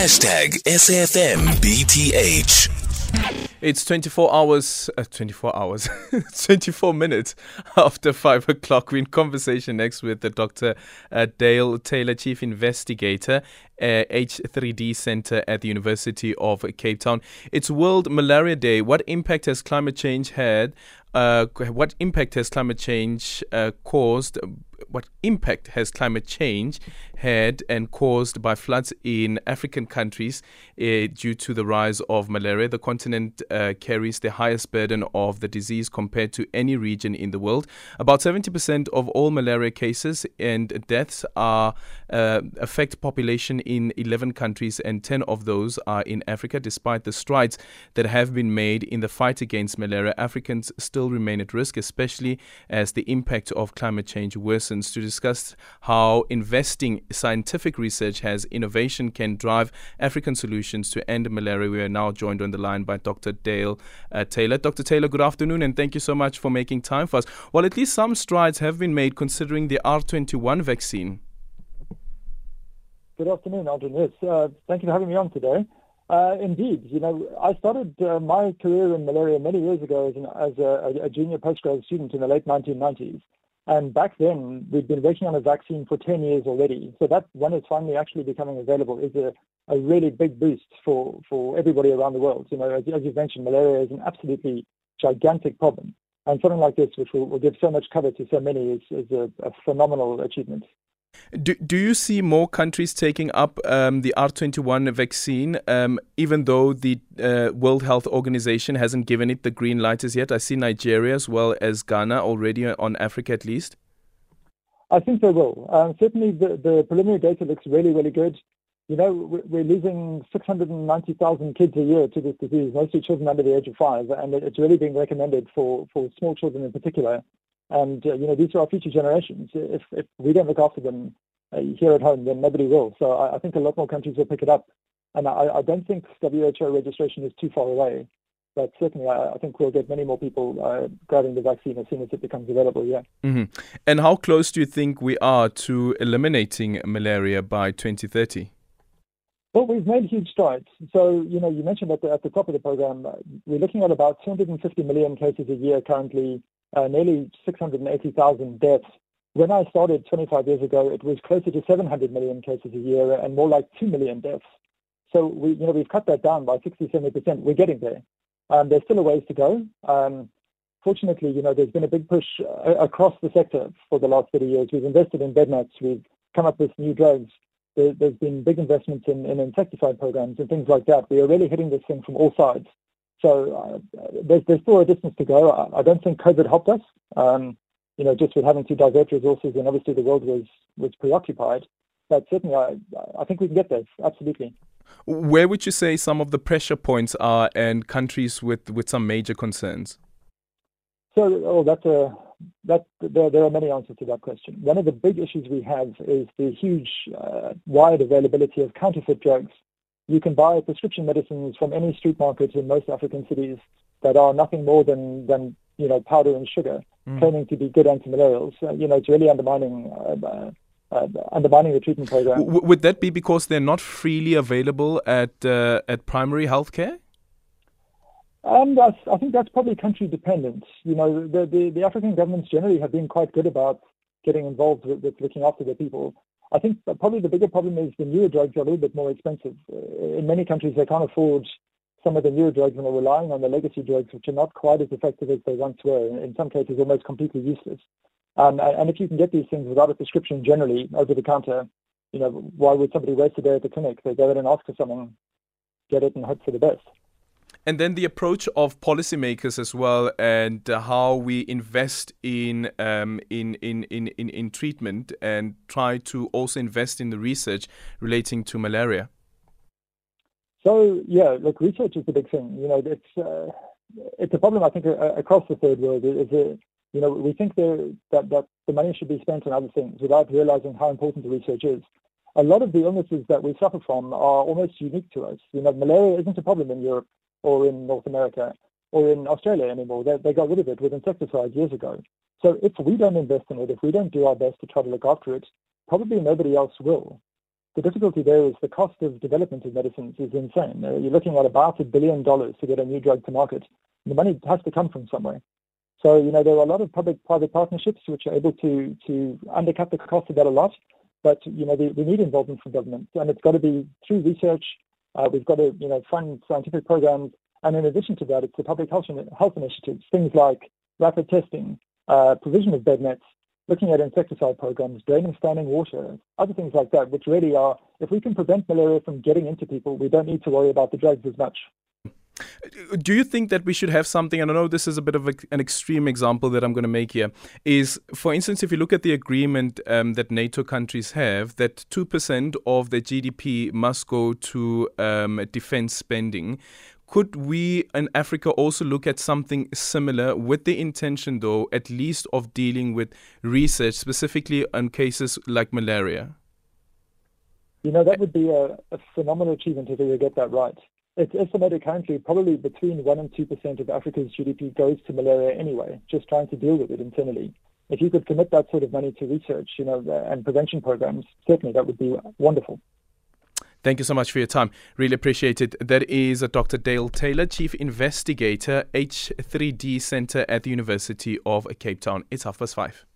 Hashtag SAFMBTH. It's 24 hours, uh, 24 hours, 24 minutes after 5 o'clock. We're in conversation next with the Dr. Uh, Dale Taylor, Chief Investigator, uh, H3D Center at the University of Cape Town. It's World Malaria Day. What impact has climate change had? Uh, what impact has climate change uh, caused? What impact has climate change had and caused by floods in African countries uh, due to the rise of malaria? The continent uh, carries the highest burden of the disease compared to any region in the world. About 70% of all malaria cases and deaths are uh, affect population in 11 countries, and 10 of those are in Africa. Despite the strides that have been made in the fight against malaria, Africans still remain at risk, especially as the impact of climate change worsens. To discuss how investing scientific research has innovation can drive African solutions to end malaria, we are now joined on the line by Dr. Dale uh, Taylor. Dr. Taylor, good afternoon, and thank you so much for making time for us. Well, at least some strides have been made considering the R21 vaccine. Good afternoon, Aldrin. Yes, uh, thank you for having me on today. Uh, indeed, you know, I started uh, my career in malaria many years ago as, an, as a, a, junior postgraduate student in the late 1990s. And back then, we'd been working on a vaccine for 10 years already. So that when it's finally actually becoming available is a, a really big boost for, for everybody around the world. You know, as, as you've mentioned, malaria is an absolutely gigantic problem. And something like this, which will, will give so much cover to so many, is, is a, a phenomenal achievement. Do, do you see more countries taking up um, the R21 vaccine, um, even though the uh, World Health Organization hasn't given it the green light as yet? I see Nigeria as well as Ghana already on Africa at least. I think they will. Um, certainly, the, the preliminary data looks really, really good. You know, we're losing 690,000 kids a year to this disease, mostly children under the age of five, and it's really being recommended for, for small children in particular. And, uh, you know, these are our future generations. If, if we don't look after them uh, here at home, then nobody will. So I, I, think a lot more countries will pick it up. And I, I, don't think WHO registration is too far away. But certainly, I, I think we'll get many more people uh, grabbing the vaccine as soon as it becomes available, yeah. Mm-hmm. And how close do you think we are to eliminating malaria by 2030? Well, we've made huge strides. So, you know, you mentioned at the, at the top of the program, uh, we're looking at about 250 million cases a year currently uh, nearly 680,000 deaths. When I started 25 years ago, it was closer to 700 million cases a year and more like 2 million deaths. So we, you know, we've cut that down by 60, 70%. We're getting there. Um, there's still a ways to go. Um, fortunately, you know, there's been a big push uh, across the sector for the last 30 years. We've invested in bed nets. We've come up with new drugs. There, has been big investments in, in insecticide programs and things like that. We are really hitting this thing from all sides. So uh, there's, there's still a distance to go. I, I don't think COVID helped us. Um, you know, just with having to divert resources, and obviously the world was was preoccupied. But certainly, I I think we can get there. Absolutely. Where would you say some of the pressure points are, and countries with with some major concerns? So, oh, that's a that there, there are many answers to that question. One of the big issues we have is the huge, uh, wide availability of counterfeit drugs you can buy prescription medicines from any street market in most African cities that are nothing more than, than you know, powder and sugar, mm. claiming to be good antimalarials. Uh, you know, it's really undermining uh, uh, uh undermining the treatment program. W- would that be because they're not freely available at uh, at primary healthcare? Um, I think that's probably country dependent. You know, the, the, the African governments generally have been quite good about getting involved with, with looking after their people. I think probably the bigger problem is the newer drugs are a little bit more expensive. Uh, in many countries, they can't afford some of the newer drugs and are relying on the legacy drugs, which are not quite as effective as they once were. In some cases, almost completely useless. Um, and if you can get these things without a prescription generally over the counter, you know, why would somebody waste a day at the clinic? They go in and ask for something, get it, and hope for the best and then the approach of policymakers as well, and uh, how we invest in, um, in, in, in, in, in treatment and try to also invest in the research relating to malaria. So yeah, look, research is the big thing. You know, it's uh, it's a problem I think uh, across the third world. Is a, you know we think that that the money should be spent on other things without realizing how important the research is. A lot of the illnesses that we suffer from are almost unique to us. You know, malaria isn't a problem in Europe or in North America or in Australia anymore. They, they got rid of it with insecticides years ago. So if we don't invest in it, if we don't do our best to try to look after it, probably nobody else will. the difficulty there is the cost of development of medicines is insane. You're looking at about a billion dollars to get a new drug to market. The money has to come from somewhere. So, you know, there are a lot of public-private partnerships which are able to, to undercut the cost of that a lot. But, you know, we, we need involvement from government. And it's got to be through research. Uh, we've got to, you know, fund scientific programs. And in addition to that, it's the public health, health initiatives, things like rapid testing, uh, provision of bed nets, looking at insecticide programs, draining standing water, other things like that, which really are, if we can prevent malaria from getting into people, we don't need to worry about the drugs as much. Do you think that we should have something? And I know this is a bit of a, an extreme example that I'm going to make here. Is, for instance, if you look at the agreement um, that NATO countries have, that 2% of their GDP must go to um, defense spending. Could we in Africa also look at something similar with the intention, though, at least of dealing with research, specifically on cases like malaria? You know, that would be a, a phenomenal achievement if we get that right. It's estimated currently probably between 1% and 2% of Africa's GDP goes to malaria anyway, just trying to deal with it internally. If you could commit that sort of money to research, you know, and prevention programs, certainly that would be wonderful. Thank you so much for your time. Really appreciate it. That is Dr. Dale Taylor, Chief Investigator, H3D Center at the University of Cape Town. It's half past five.